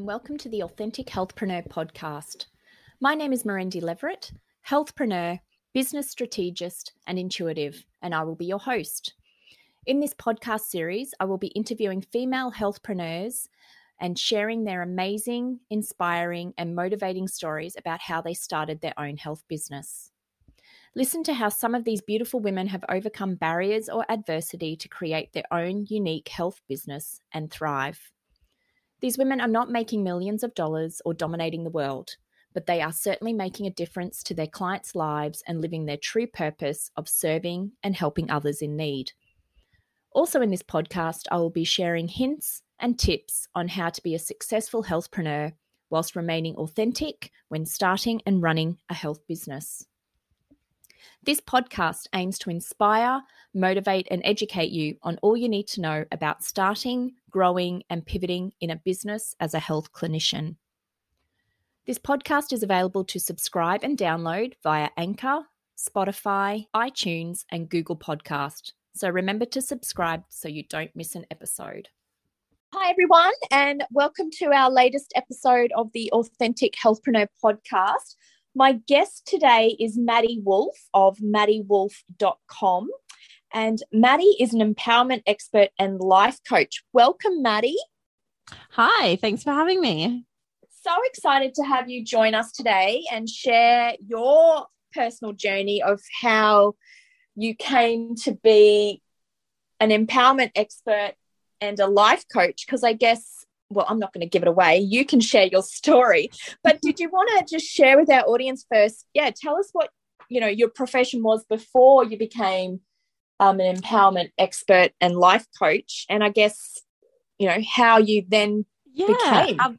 and welcome to the Authentic Healthpreneur podcast. My name is Mirendi Leverett, healthpreneur, business strategist, and intuitive, and I will be your host. In this podcast series, I will be interviewing female healthpreneurs and sharing their amazing, inspiring, and motivating stories about how they started their own health business. Listen to how some of these beautiful women have overcome barriers or adversity to create their own unique health business and thrive. These women are not making millions of dollars or dominating the world, but they are certainly making a difference to their clients' lives and living their true purpose of serving and helping others in need. Also, in this podcast, I will be sharing hints and tips on how to be a successful healthpreneur whilst remaining authentic when starting and running a health business. This podcast aims to inspire, motivate, and educate you on all you need to know about starting, growing, and pivoting in a business as a health clinician. This podcast is available to subscribe and download via Anchor, Spotify, iTunes, and Google Podcast. So remember to subscribe so you don't miss an episode. Hi, everyone, and welcome to our latest episode of the Authentic Healthpreneur podcast. My guest today is Maddy Woolf of maddywoolf.com. And Maddy is an empowerment expert and life coach. Welcome, Maddy. Hi, thanks for having me. So excited to have you join us today and share your personal journey of how you came to be an empowerment expert and a life coach. Because I guess well, I'm not going to give it away. You can share your story. But did you want to just share with our audience first? Yeah, tell us what you know your profession was before you became um, an empowerment expert and life coach, and I guess you know how you then yeah, became. Um,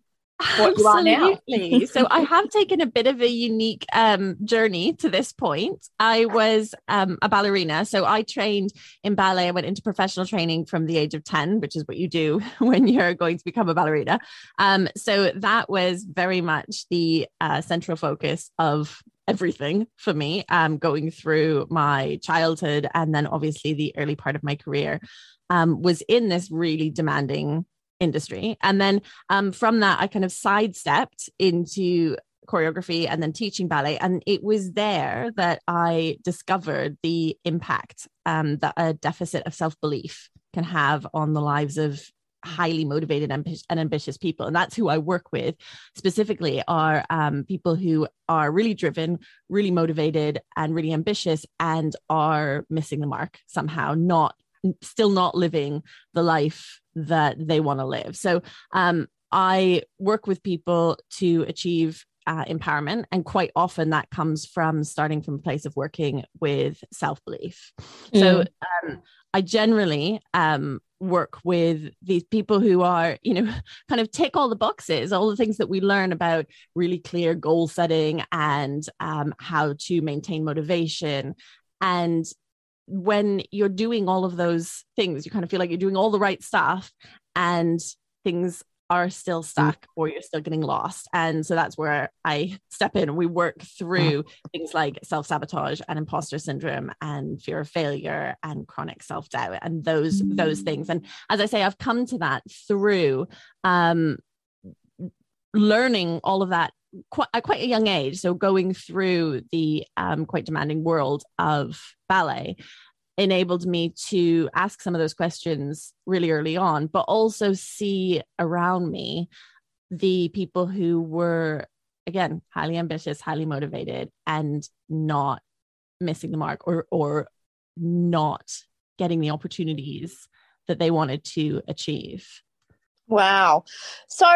what you are now. so I have taken a bit of a unique um, journey to this point. I was um, a ballerina, so I trained in ballet. I went into professional training from the age of ten, which is what you do when you're going to become a ballerina. Um, so that was very much the uh, central focus of everything for me um, going through my childhood and then obviously the early part of my career um, was in this really demanding industry. And then um, from that, I kind of sidestepped into choreography and then teaching ballet. And it was there that I discovered the impact um, that a deficit of self belief can have on the lives of highly motivated and, ambitious people and that's who i work with specifically are um, people who are really driven really motivated and really ambitious and are missing the mark somehow not still not living the life that they want to live. So um, I work with people to achieve uh, empowerment, and quite often that comes from starting from a place of working with self belief. Mm. So um, I generally um, work with these people who are, you know, kind of tick all the boxes, all the things that we learn about really clear goal setting and um, how to maintain motivation. And when you're doing all of those things, you kind of feel like you're doing all the right stuff and things are still mm. stuck or you're still getting lost. And so that's where I step in and we work through things like self sabotage and imposter syndrome and fear of failure and chronic self doubt and those those things. And as I say, I've come to that through um, learning all of that quite at quite a young age so going through the um, quite demanding world of ballet enabled me to ask some of those questions really early on but also see around me the people who were again highly ambitious highly motivated and not missing the mark or or not getting the opportunities that they wanted to achieve. Wow. So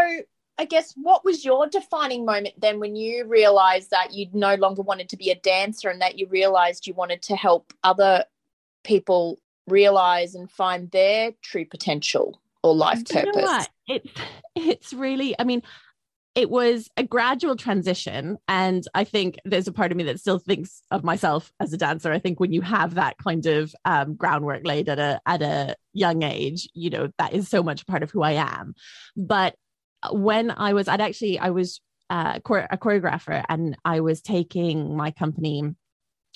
I guess what was your defining moment then when you realized that you no longer wanted to be a dancer and that you realized you wanted to help other people realize and find their true potential or life purpose? You know it, it's really, I mean, it was a gradual transition. And I think there's a part of me that still thinks of myself as a dancer. I think when you have that kind of um, groundwork laid at a at a young age, you know, that is so much part of who I am. But when I was, I'd actually, I was uh, a choreographer and I was taking my company,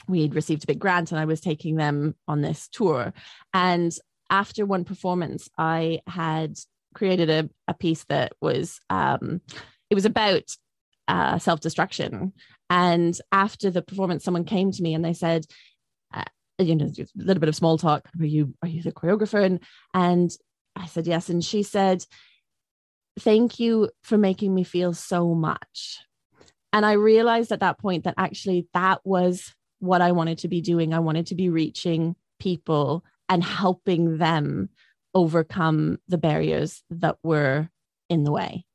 we had received a big grant and I was taking them on this tour. And after one performance, I had created a, a piece that was um, it was about uh, self-destruction. And after the performance someone came to me and they said uh, you know a little bit of small talk are you are you the choreographer? And and i said yes. And she said thank you for making me feel so much. And i realized at that point that actually that was what i wanted to be doing i wanted to be reaching people and helping them overcome the barriers that were in the way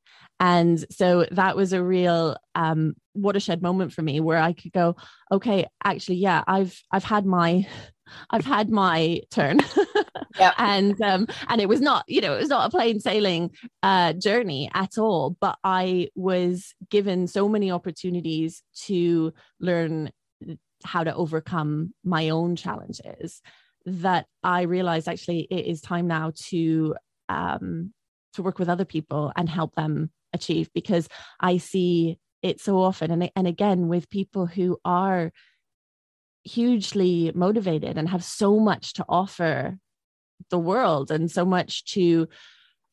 and so that was a real um, watershed moment for me where I could go, okay, actually, yeah, I've I've had my I've had my turn. yep. and um, and it was not, you know, it was not a plain sailing uh, journey at all. But I was given so many opportunities to learn how to overcome my own challenges that I realized actually it is time now to um, to work with other people and help them achieve because I see it so often. And, and again with people who are hugely motivated and have so much to offer the world and so much to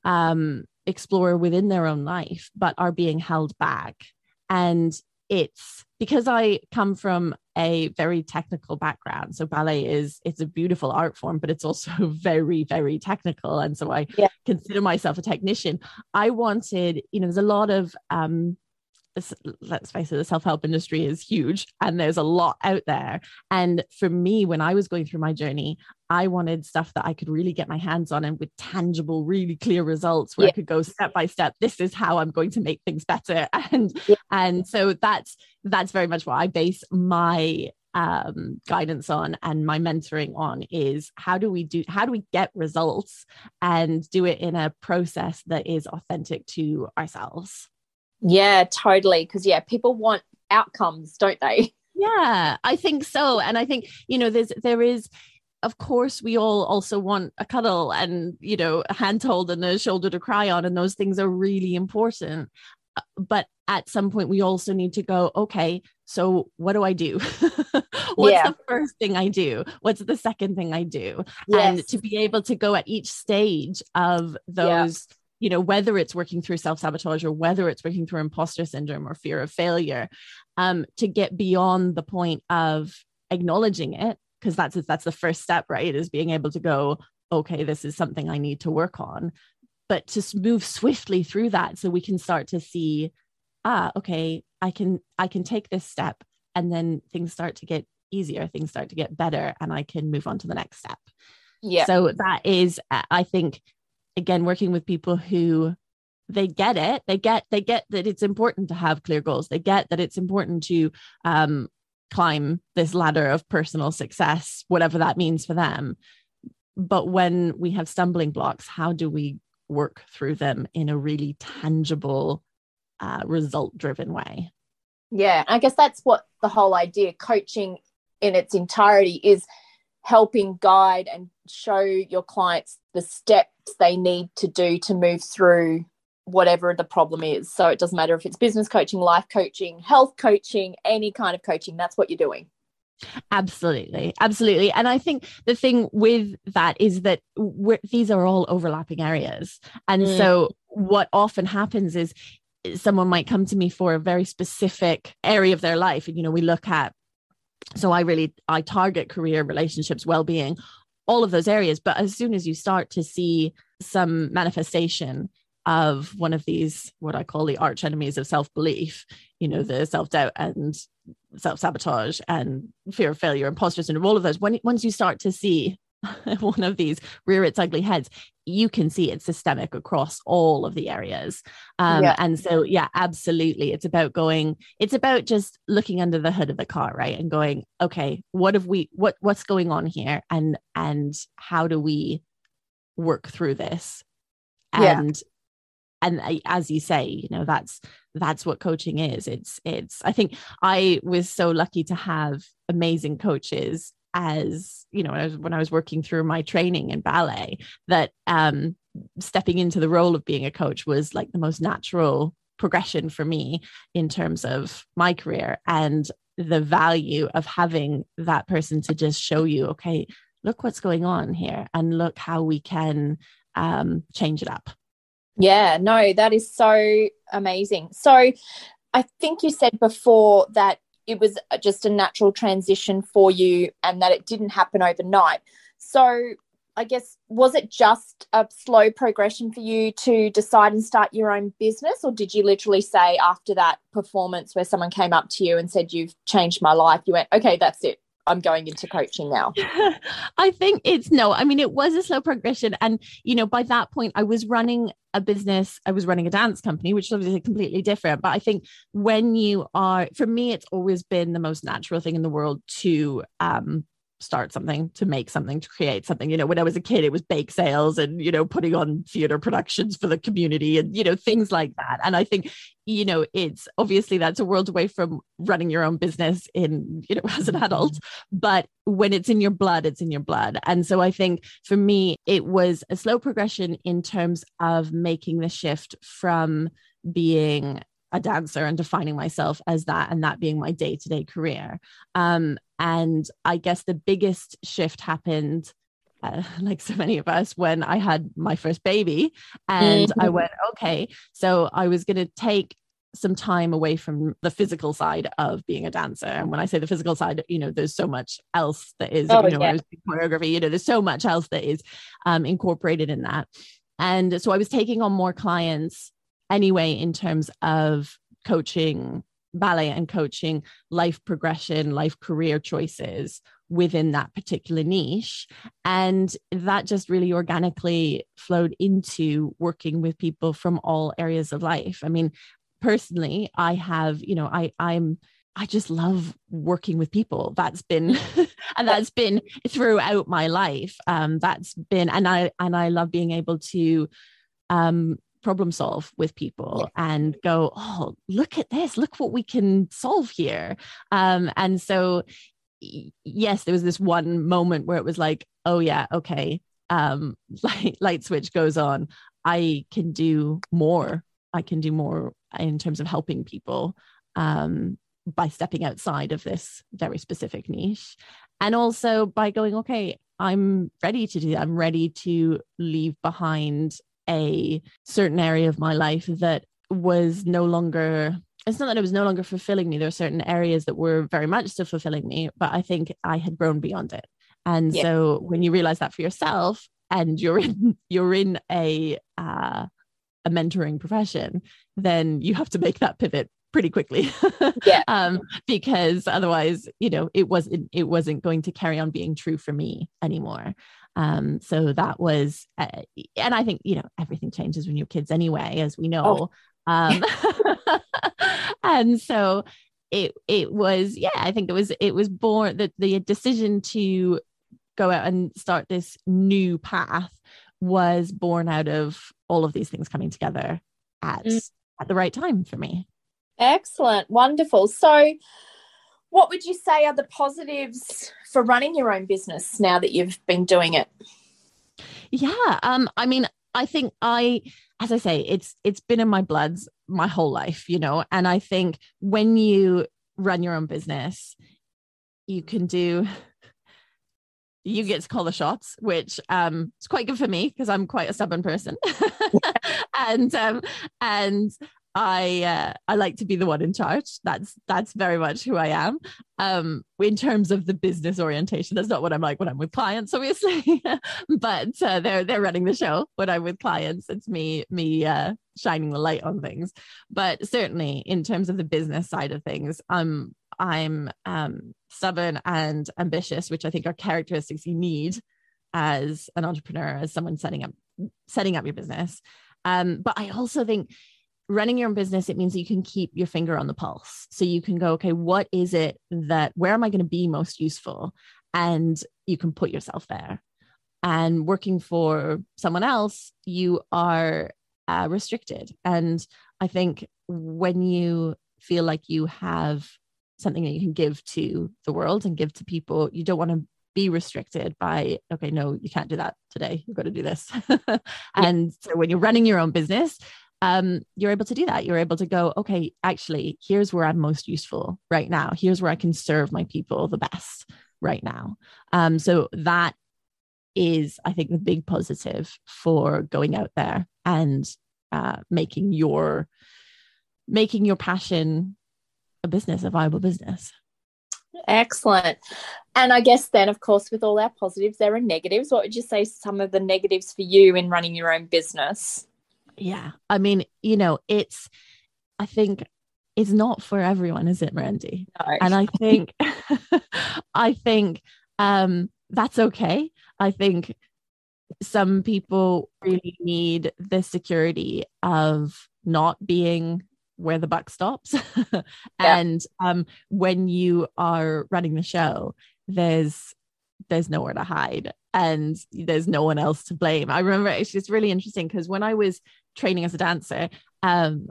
um, explore within their own life but are being held back. And it's because I come from a very technical background. So ballet is it's a beautiful art form, but it's also very, very technical. And so I yeah. consider myself a technician. I wanted, you know, there's a lot of um let's face it, the self help industry is huge and there's a lot out there. And for me, when I was going through my journey, I wanted stuff that I could really get my hands on and with tangible, really clear results where yeah. I could go step by step. This is how I'm going to make things better. And yeah. and so that's that's very much what I base my um, guidance on and my mentoring on is how do we do how do we get results and do it in a process that is authentic to ourselves yeah, totally. Because, yeah, people want outcomes, don't they? Yeah, I think so. And I think, you know, there's, there is, of course, we all also want a cuddle and, you know, a handhold and a shoulder to cry on. And those things are really important. Uh, but at some point, we also need to go, okay, so what do I do? What's yeah. the first thing I do? What's the second thing I do? Yes. And to be able to go at each stage of those. Yeah you know whether it's working through self-sabotage or whether it's working through imposter syndrome or fear of failure um, to get beyond the point of acknowledging it because that's that's the first step right is being able to go okay this is something i need to work on. But to move swiftly through that so we can start to see ah okay i can i can take this step and then things start to get easier things start to get better and i can move on to the next step. Yeah. So that is i think again working with people who they get it they get they get that it's important to have clear goals they get that it's important to um, climb this ladder of personal success whatever that means for them. But when we have stumbling blocks how do we work through them in a really tangible uh, result driven way? Yeah i guess that's what the whole idea coaching in its entirety is helping guide and show your clients the steps they need to do to move through whatever the problem is. So it doesn't matter if it's business coaching, life coaching, health coaching, any kind of coaching, that's what you're doing. Absolutely. Absolutely. And I think the thing with that is that these are all overlapping areas. And mm. so what often happens is someone might come to me for a very specific area of their life. And, you know, we look at so i really i target career relationships well-being all of those areas but as soon as you start to see some manifestation of one of these what i call the arch enemies of self-belief you know the self-doubt and self-sabotage and fear of failure imposter syndrome all of those. When once you start to see one of these rear its ugly heads you can see it's systemic across all of the areas. Um, yeah. and so yeah absolutely. It's about going it's about just looking under the hood of the car right? And going okay what have we what what's going on here? And and how do we work through this? And and as you say you know that's that's what coaching is. It's it's i think i was so lucky to have amazing coaches as you know when I was, when I was working through my training in ballet that um, stepping into the role of being a coach was like the most natural progression for me in terms of my career. And the value of having that person to just show you okay look what's going on here and look how we can um, change it up Yeah, no, that is so amazing. So I think you said before that it was uh, just a natural transition for you and that it didn't happen overnight. So I guess was it just a slow progression for you to decide and start your own business or did you literally say after that performance where someone came up to you and said you've changed my life you went okay that's it I'm going into coaching now? I think it's no. I mean, it was a slow progression. And, you know, by that point, I was running a business, I was running a dance company, which is obviously completely different. But I think when you are, for me, it's always been the most natural thing in the world to um, start something, to make something, to create something. You know, when I was a kid, it was bake sales and, you know, putting on theater productions for the community and, you know, things like that. And I think, you know, it's obviously that's a world away from running your own business in, you know, as an adult. But when it's in your blood, it's in your blood. And so I think for me, it was a slow progression in terms of making the shift from being a dancer and defining myself as that and that being my day-to-day career um, and i guess the biggest shift happened uh, like so many of us when i had my first baby and mm-hmm. i went okay so i was going to take some time away from the physical side of being a dancer. And when I say the physical side, you know, there's so much else that is, oh, you know, yeah. choreography, you know, there's so much else that is um, incorporated in that. And so I was taking on more clients anyway in terms of coaching ballet and coaching life progression, life career choices within that particular niche. And that just really organically flowed into working with people from all areas of life. I mean, personally, I have, you know, I I'm I just love working with people. That's been and that's been throughout my life. Um that's been and I and I love being able to um problem solve with people yeah. and go oh look at this. Look what we can solve here. Um, and so yes there was this one moment where it was like oh yeah okay um, light, light switch goes on. I can do more. I can do more in terms of helping people um, by stepping outside of this very specific niche. And also by going okay i'm ready to do that. I'm ready to leave behind a certain area of my life that was no longer it's not that it was no longer fulfilling me there are certain areas that were very much still fulfilling me but i think i had grown beyond it. And yeah. so when you realize that for yourself and you're in you're in a uh, a mentoring profession then you have to make that pivot pretty quickly. Yeah. Um because otherwise you know it wasn't it wasn't going to carry on being true for me anymore um, so that was, uh, and I think, you know, everything changes when you're kids anyway, as we know. Oh. Um, and so it, it was, yeah, I think it was, it was born that the decision to go out and start this new path was born out of all of these things coming together at, mm. at the right time for me. Excellent. Wonderful. So, what would you say are the positives for running your own business now that you've been doing it? Yeah, um, I mean, I think I, as I say, it's it's been in my bloods my whole life, you know, and I think when you run your own business, you can do you get to call the shots, which um is quite good for me because I'm quite a stubborn person. and um and I uh, I like to be the one in charge. That's that's very much who I am. Um, in terms of the business orientation, that's not what I'm like when I'm with clients, obviously. but uh, they're they're running the show when I'm with clients. It's me me uh, shining the light on things. But certainly, in terms of the business side of things, I'm I'm um, stubborn and ambitious, which I think are characteristics you need as an entrepreneur, as someone setting up setting up your business. Um, but I also think running your own business, it means that you can keep your finger on the pulse. So you can go, okay, what is it that, where am I going to be most useful? And you can put yourself there. And working for someone else, you are uh, restricted. And I think when you feel like you have something that you can give to the world and give to people, you don't want to be restricted by okay no you can't do that today you've got to do this and so when you're running your own business um, you're able to do that. You're able to go, okay, actually, here's where I'm most useful right now. Here's where I can serve my people the best right now. Um, so that is, I think, the big positive for going out there and uh, making your making your passion a business, a viable business. Excellent. And I guess then, of course, with all our positives, there are negatives. What would you say some of the negatives for you in running your own business? Yeah. I mean, you know, it's, I think it's not for everyone, is it, Randy? No. And I think, I think um, that's okay. I think some people really need the security of not being where the buck stops. and yeah. um, when you are running the show, there's there's nowhere to hide and there's no one else to blame. I remember it's just really interesting because when I was training as a dancer, um,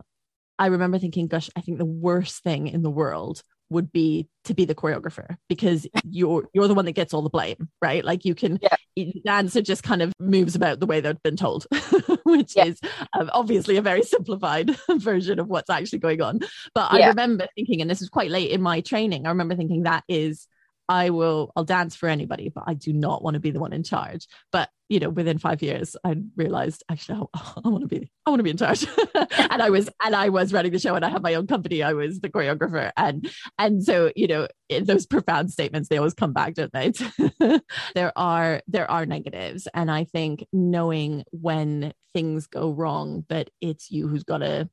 I remember thinking, gosh, I think the worst thing in the world would be to be the choreographer because you're you're the one that gets all the blame right like you can yeah. dancer just kind of moves about the way they've been told which yeah. is um, obviously a very simplified version of what's actually going on but yeah. i remember thinking and this was quite late in my training i remember thinking that is I will I'll dance for anybody, but I do not want to be the one in charge. But you know, within five years, I realized actually I want to be I want to be in charge. and I was and I was running the show and I had my own company. I was the choreographer. And and so, you know, those profound statements, they always come back, don't they? there are there are negatives. And I think knowing when things go wrong, but it's you who's gotta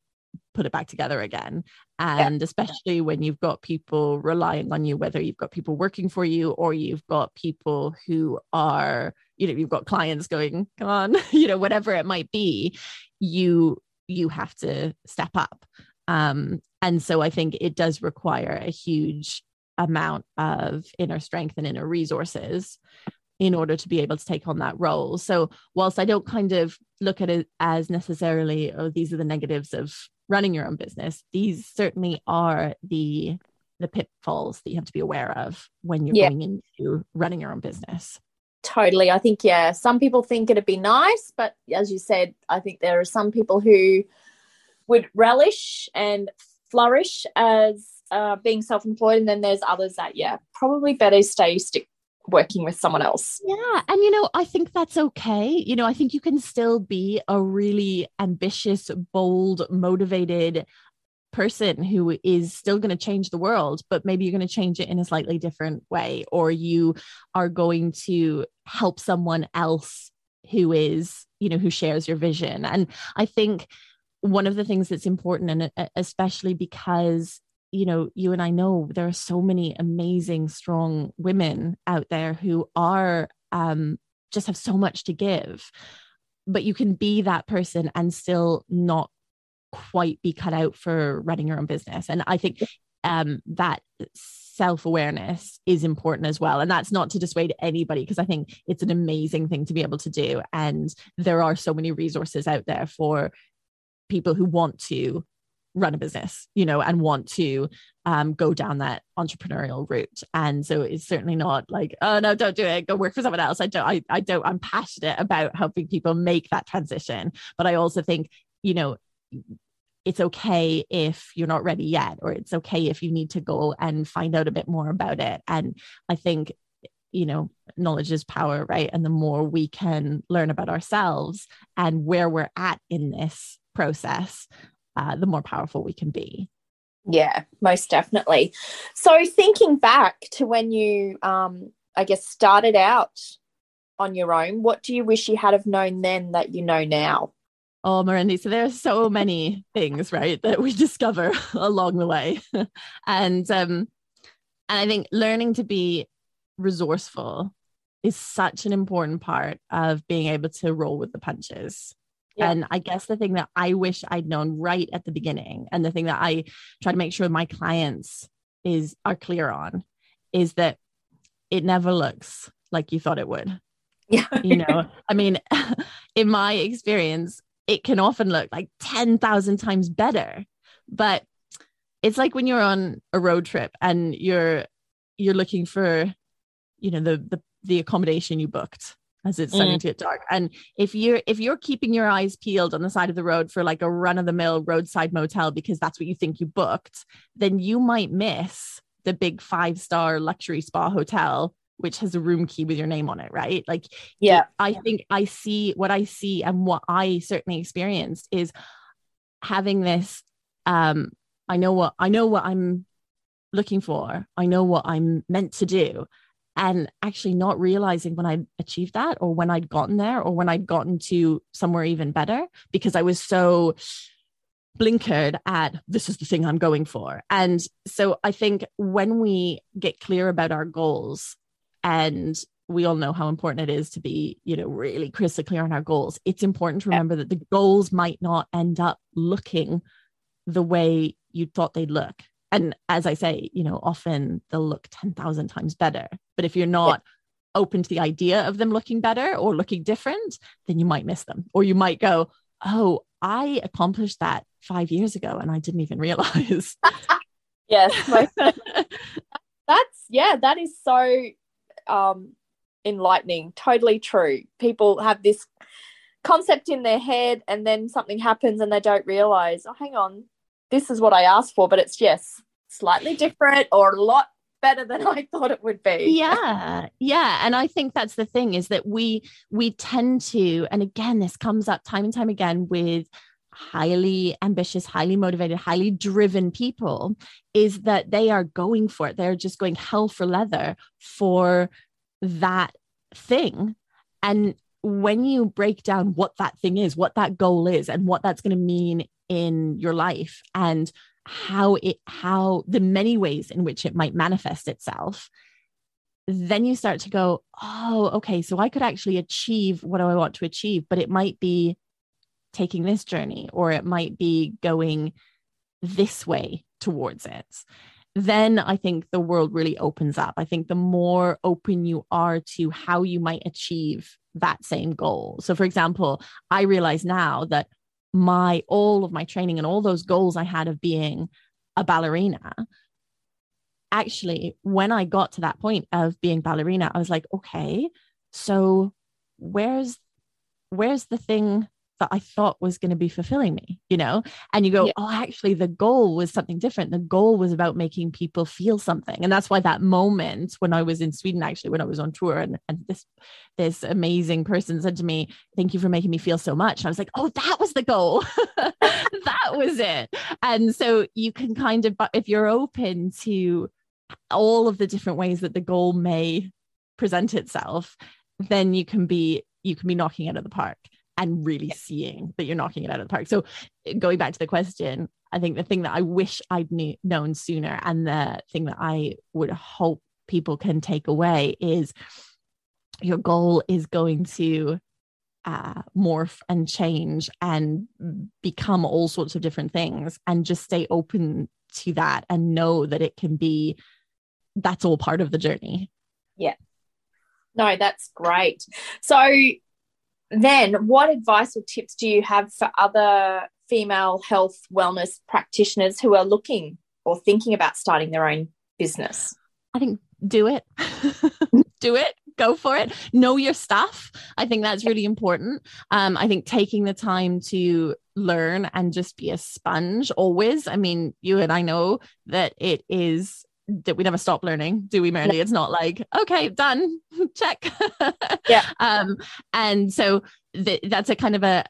put it back together again. And yeah. especially when you've got people relying on you whether you've got people working for you or you've got people who are you know you've got clients going come on you know whatever it might be you you have to step up. Um and so i think it does require a huge amount of inner strength and inner resources in order to be able to take on that role. So whilst i don't kind of look at it as necessarily oh these are the negatives of running your own business these certainly are the the pitfalls that you have to be aware of when you're yeah. going into running your own business totally i think yeah some people think it'd be nice but as you said i think there are some people who would relish and flourish as uh, being self-employed and then there's others that yeah probably better stay stick working with someone else. Yeah. And, you know, I think that's okay. You know, I think you can still be a really ambitious, bold, motivated person who is still going to change the world, but maybe you're going to change it in a slightly different way, or you are going to help someone else who is, you know, who shares your vision. And I think one of the things that's important, and uh, especially because you know, you and I know there are so many amazing, strong women out there who are um, just have so much to give. But you can be that person and still not quite be cut out for running your own business. And I think um, that self awareness is important as well. And that's not to dissuade anybody, because I think it's an amazing thing to be able to do. And there are so many resources out there for people who want to run a business, you know, and want to um, go down that entrepreneurial route. And so it's certainly not like, oh no, don't do it. Go work for someone else. I don't. I, I don't. I'm passionate about helping people make that transition. But I also think, you know, it's okay if you're not ready yet, or it's okay if you need to go and find out a bit more about it. And I think you know knowledge is power right and the more we can learn about ourselves and where we're at in this process uh, the more powerful we can be. Yeah, most definitely. So, thinking back to when you, um, I guess, started out on your own, what do you wish you had have known then that you know now? Oh, Mirendi, so there are so many things, right, that we discover along the way, and um, and I think learning to be resourceful is such an important part of being able to roll with the punches. Yeah. And I guess the thing that I wish I'd known right at the beginning, and the thing that I try to make sure my clients is are clear on, is that it never looks like you thought it would. Yeah. you know, I mean, in my experience, it can often look like 10,000 times better. But it's like when you're on a road trip and you're you're looking for, you know, the the the accommodation you booked as it's starting mm. to get dark. And if you're if you're keeping your eyes peeled on the side of the road for like a run of the mill roadside motel because that's what you think you booked, then you might miss the big five star luxury spa hotel which has a room key with your name on it, right? Like, yeah, I think I see what I see and what I certainly experienced is having this um I know what I know what I'm looking for. I know what I'm meant to do. And actually not realizing when I'd achieved that or when I'd gotten there or when I'd gotten to somewhere even better because I was so blinkered at this is the thing I'm going for. And so I think when we get clear about our goals and we all know how important it is to be, you know, really crystal clear on our goals. It's important to remember that the goals might not end up looking the way you thought they'd look. And as I say, you know, often they'll look 10,000 times better. But if you're not yeah. open to the idea of them looking better or looking different, then you might miss them. Or you might go, oh, I accomplished that five years ago and I didn't even realize. yes. that's, yeah, that is so um, enlightening. Totally true. People have this concept in their head and then something happens and they don't realize, oh, hang on, this is what I asked for, but it's yes, slightly different or a lot better than I thought it would be. Yeah. Yeah. And I think that's the thing is that we we tend to, and again, this comes up time and time again with highly ambitious, highly motivated, highly driven people, is that they are going for it. They're just going hell for leather for that thing. And when you break down what that thing is, what that goal is, and what that's going to mean in your life and how it how the many ways in which it might manifest itself then you start to go oh okay so i could actually achieve what i want to achieve but it might be taking this journey or it might be going this way towards it. Then i think the world really opens up. I think the more open you are to how you might achieve that same goal. So for example i realize now that my all of my training and all those goals I had of being a ballerina. Actually when I got to that point of being ballerina I was like okay so where's where's the thing that I thought was going to be fulfilling me, you know? And you go, yeah. oh, actually, the goal was something different. The goal was about making people feel something. And that's why that moment when I was in Sweden, actually, when I was on tour, and, and this this amazing person said to me, Thank you for making me feel so much. And I was like, Oh, that was the goal. that was it. And so you can kind of, if you're open to all of the different ways that the goal may present itself, then you can be you can be knocking it out of the park and really seeing that you're knocking it out of the park. So going back to the question, I think the thing that I wish I'd knew, known sooner and the thing that I would hope people can take away is your goal is going to uh, morph and change and become all sorts of different things and just stay open to that and know that it can be that's all part of the journey. Yeah. No that's great. So then what advice or tips do you have for other female health wellness practitioners who are looking or thinking about starting their own business? I think do it. do it. Go for it. Know your stuff. I think that's really important. Um, I think taking the time to learn and just be a sponge always. I mean, you and I know that it is that we never stop learning, do we, Mary? It's not like, okay, done, check. yeah. Um, and so th- that's a kind of a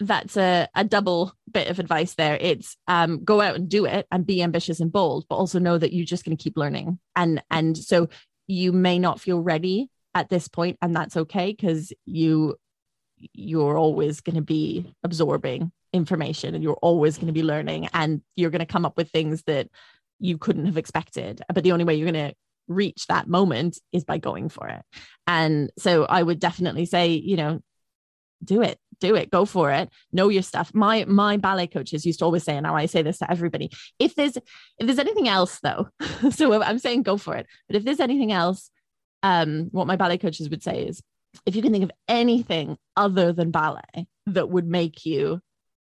that's a, a double bit of advice there. It's um, go out and do it and be ambitious and bold, but also know that you're just going to keep learning. And and so you may not feel ready at this point, and that's okay because you you're always going to be absorbing information and you're always going to be learning and you're going to come up with things that you couldn't have expected. But the only way you're going to reach that moment is by going for it. And so I would definitely say, you know, do it, do it, go for it, know your stuff. My my ballet coaches used to always say, and now I say this to everybody: if there's if there's anything else though, so I'm saying go for it. But if there's anything else, um, what my ballet coaches would say is, if you can think of anything other than ballet that would make you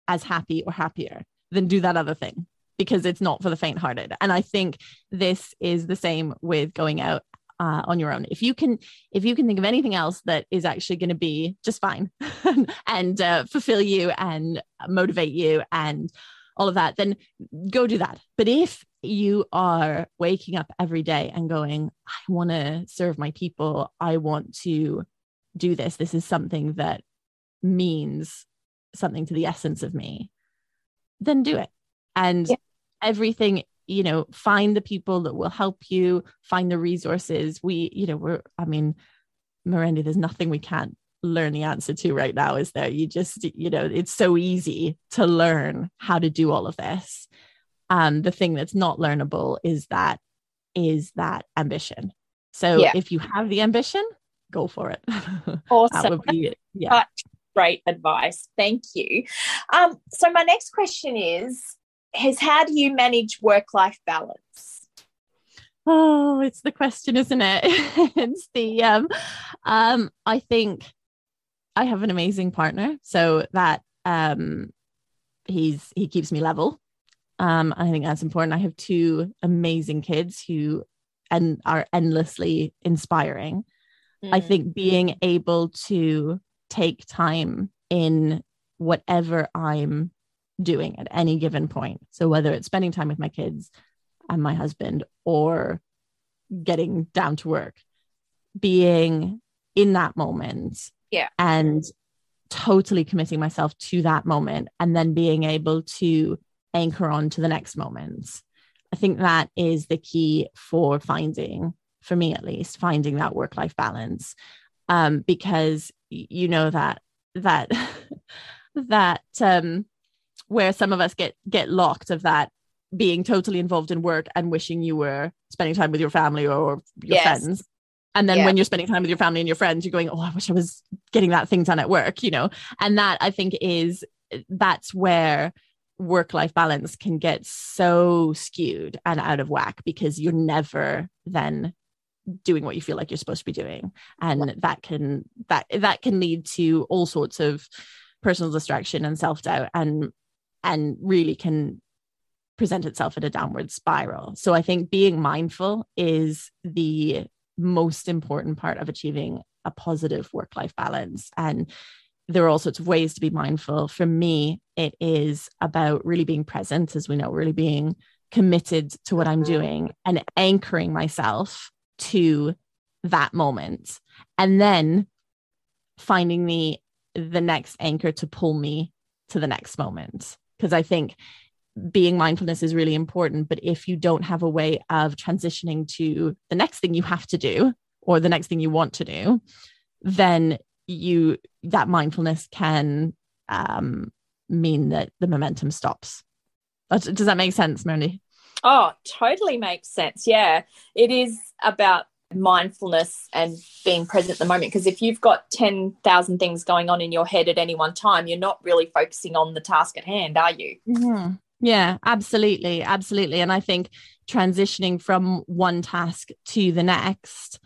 as happy or happier, then do that other thing because it's not for the faint hearted. And I think this is the same with going out uh, on your own. If you can, if you can think of anything else that is actually going to be just fine and uh, fulfill you and motivate you and all of that, then go do that. But if you are waking up every day and going, I want to serve my people, I want to do this. This is something that means something to the essence of me then do it. And yeah. Everything, you know, find the people that will help you, find the resources. We, you know, we're, I mean, Mirendi, there's nothing we can't learn the answer to right now, is there? You just, you know, it's so easy to learn how to do all of this. Um, the thing that's not learnable is that is that ambition. So yeah. if you have the ambition, go for it. Awesome. that would be yeah. Great advice. Thank you. Um, so my next question is is how do you manage work-life balance? Oh, it's the question, isn't it? it's the um um I think I have an amazing partner. So that um he's he keeps me level. Um, I think that's important. I have two amazing kids who and are endlessly inspiring. Mm. I think being able to take time in whatever I'm doing at any given point. So whether it's spending time with my kids and my husband or getting down to work, being in that moment. Yeah. And totally committing myself to that moment and then being able to anchor on to the next moment. I think that is the key for finding, for me at least, finding that work life balance. Um, because you know that that that um where some of us get get locked of that being totally involved in work and wishing you were spending time with your family or your yes. friends and then yeah. when you're spending time with your family and your friends you're going oh i wish i was getting that thing done at work you know and that i think is that's where work life balance can get so skewed and out of whack because you're never then doing what you feel like you're supposed to be doing and that can that that can lead to all sorts of personal distraction and self-doubt and and really can present itself in a downward spiral so i think being mindful is the most important part of achieving a positive work life balance and there are all sorts of ways to be mindful. For me, it is about really being present, as we know, really being committed to what I'm mm-hmm. doing and anchoring myself to that moment. And then finding the the next anchor to pull me to the next moment. Because I think being mindfulness is really important. But if you don't have a way of transitioning to the next thing you have to do or the next thing you want to do, then you that mindfulness can um, mean that the momentum stops. Does that make sense, Moni? Oh, totally makes sense. Yeah, it is about mindfulness and being present at the moment. Because if you've got 10,000 things going on in your head at any one time, you're not really focusing on the task at hand, are you? Mm-hmm. Yeah, absolutely. Absolutely. And I think transitioning from one task to the next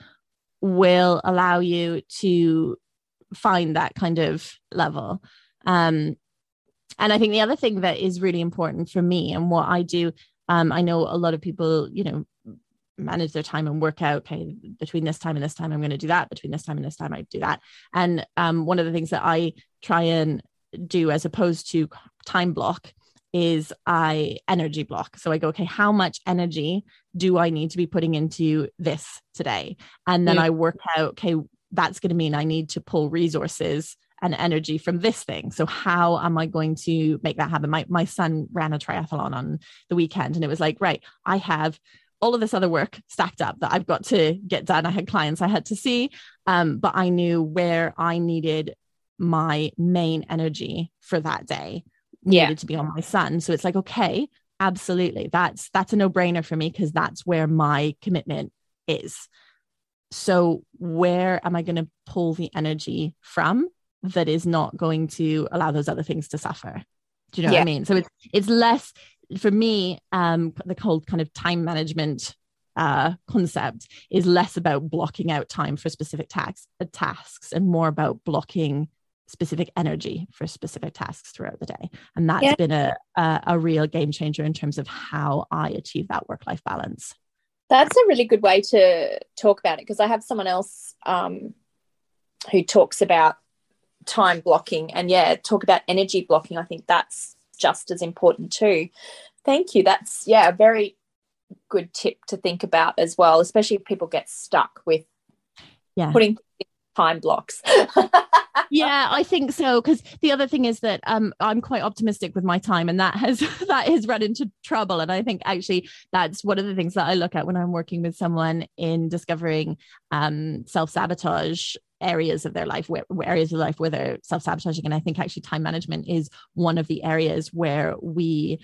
will allow you to find that kind of level. Um, and I think the other thing that is really important for me and what I do, um, I know a lot of people, you know, manage their time and work out, okay, between this time and this time, I'm going to do that. Between this time and this time, I do that. And um, one of the things that I try and do as opposed to time block is I energy block. So I go, okay, how much energy do I need to be putting into this today? And then I work out, okay, that's going to mean I need to pull resources and energy from this thing. So how am I going to make that happen? My my son ran a triathlon on the weekend and it was like, right, I have all of this other work stacked up that I've got to get done. I had clients I had to see, um, but I knew where I needed my main energy for that day yeah. needed to be on my son. So it's like, okay, absolutely. That's that's a no-brainer for me because that's where my commitment is. So, where am I going to pull the energy from that is not going to allow those other things to suffer? Do you know yeah. what I mean? So it's it's less for me. Um, the whole kind of time management uh, concept is less about blocking out time for specific tasks, uh, tasks, and more about blocking specific energy for specific tasks throughout the day. And that's yeah. been a, a a real game changer in terms of how I achieve that work life balance. That's a really good way to talk about it because I have someone else um, who talks about time blocking and yeah, talk about energy blocking. I think that's just as important too. Thank you. That's yeah, a very good tip to think about as well, especially if people get stuck with yeah. putting time blocks. yeah, I think so. Because the other thing is that um, I'm quite optimistic with my time, and that has that has run into trouble. And I think actually that's one of the things that I look at when I'm working with someone in discovering um, self sabotage areas of their life where, areas of life where they're self-sabotaging and i think actually time management is one of the areas where we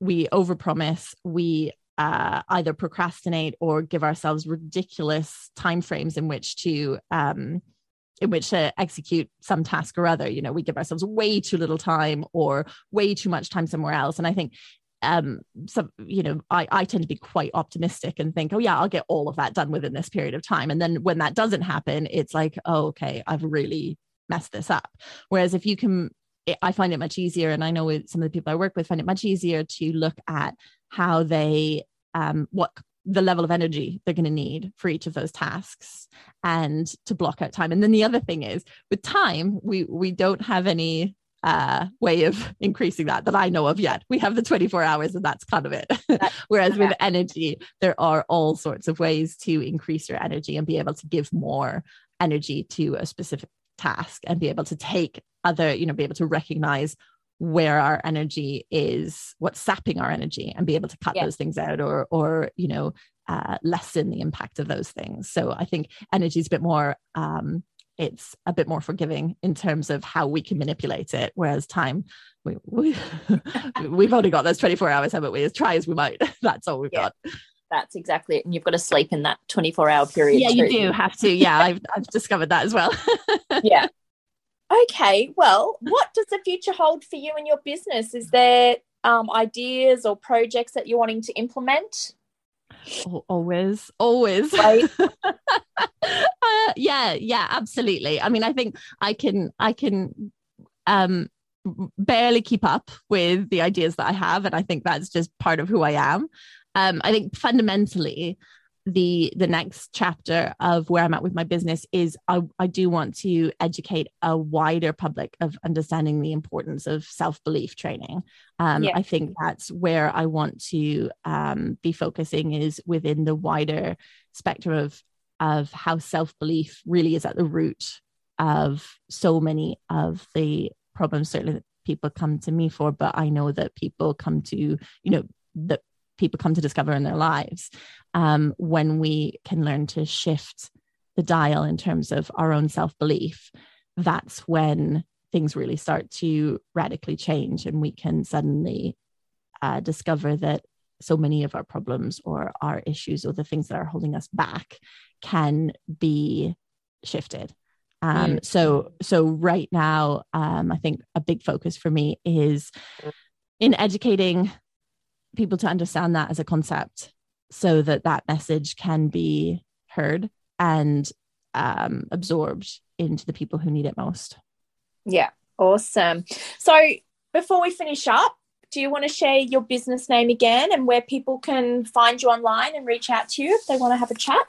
we overpromise we uh, either procrastinate or give ourselves ridiculous timeframes in which to um, in which to execute some task or other. You know, we give ourselves way too little time or way too much time somewhere else. And I think um some you know I, I tend to be quite optimistic and think oh yeah i'll get all of that done within this period of time. And then when that doesn't happen it's like oh okay i've really messed this up. Whereas if you can i find it much easier and i know some of the people i work with find it much easier to look at how they um what the level of energy they're going to need for each of those tasks and to block out time. And then the other thing is with time we we don't have any uh, way of increasing that that I know of yet. We have the 24 hours and that's kind of it. Whereas with energy, there are all sorts of ways to increase your energy and be able to give more energy to a specific task and be able to take other, you know, be able to recognize where our energy is what's sapping our energy and be able to cut yeah. those things out or or you know uh, lessen the impact of those things so i think energy is a bit more um, it's a bit more forgiving in terms of how we can manipulate it whereas time we, we we've only got those 24 hours haven't we as try as we might that's all we've yeah. got that's exactly it and you've got to sleep in that 24 hour period yeah you do have to yeah I've, I've discovered that as well yeah Okay, well, what does the future hold for you and your business? Is there um, ideas or projects that you're wanting to implement? Always always. Right. uh, yeah yeah absolutely. I mean i think i can i can um barely keep up with the ideas that i have and i think that's just part of who i am. Um i think fundamentally the the next chapter of where I'm at with my business is I, I do want to educate a wider public of understanding the importance of self-belief training. Um, yeah. I think that's where I want to um, be focusing is within the wider spectrum of of how self-belief really is at the root of so many of the problems certainly that people come to me for but I know that people come to you know that people come to discover in their lives um, when we can learn to shift the dial in terms of our own self belief, that's when things really start to radically change and we can suddenly uh, discover that so many of our problems or our issues or the things that are holding us back can be shifted. Um, mm. So, so right now, um, I think a big focus for me is in educating people to understand that as a concept so that that message can be heard and um, absorbed into the people who need it most. Yeah, awesome. So before we finish up, do you want to share your business name again and where people can find you online and reach out to you if they want to have a chat?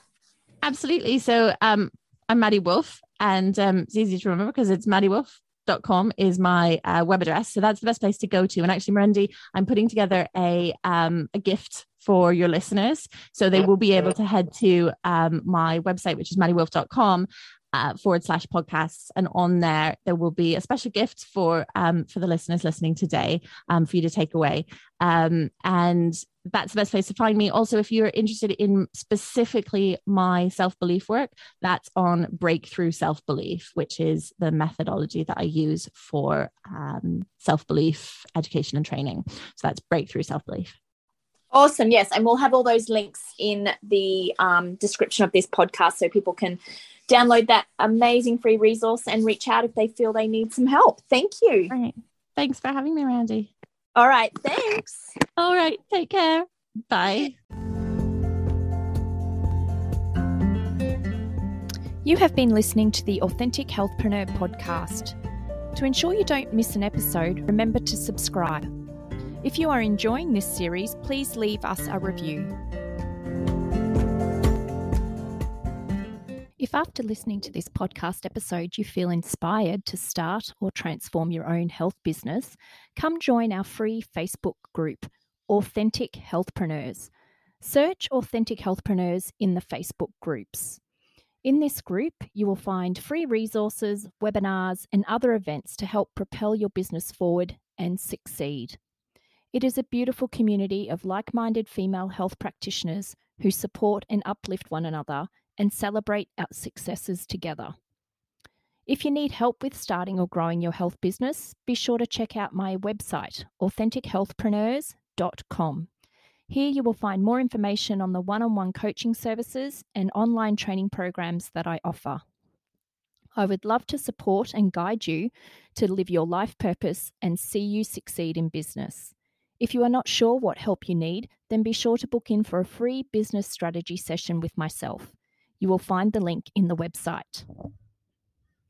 Absolutely. So um, I'm Maddy Woolf, and um, it's easy to remember because it's Maddy Woolf com is my uh, web address. So that's the best place to go to. And actually, Mirendi, I'm putting together a um, a gift for your listeners. So they will be able to head to um, my website, which is maddywoolf.com, uh, forward slash podcasts. And on there, there will be a special gift for um, for the listeners listening today um, for you to take away. Um, and that's the best place to find me. Also, if you're interested in specifically my self belief work, that's on Breakthrough Self Belief, which is the methodology that I use for um, self belief education and training. So that's Breakthrough Self Belief. Awesome. Yes. And we'll have all those links in the um, description of this podcast so people can download that amazing free resource and reach out if they feel they need some help. Thank you. Right. Thanks for having me, Randy. All right. Thanks. All right. Take care. Bye. You have been listening to the Authentic Healthpreneur podcast. To ensure you don't miss an episode, remember to subscribe. If you are enjoying this series, please leave us a review. After listening to this podcast episode you feel inspired to start or transform your own health business, come join our free Facebook group, Authentic Healthpreneurs. Search Authentic Healthpreneurs in the Facebook groups. In this group, you will find free resources, webinars, and other events to help propel your business forward and succeed. It is a beautiful community of like minded female health practitioners who support and uplift one another and celebrate our successes together. If you need help with starting or growing your health business, be sure to check out my website, AuthenticHealthpreneurs.com. Here you will find more information on the one on one coaching services and online training programs that I offer. I would love to support and guide you to live your life purpose and see you succeed in business. If you are not sure what help you need, then be sure to book in for a free business strategy session with myself. You will find the link in the website.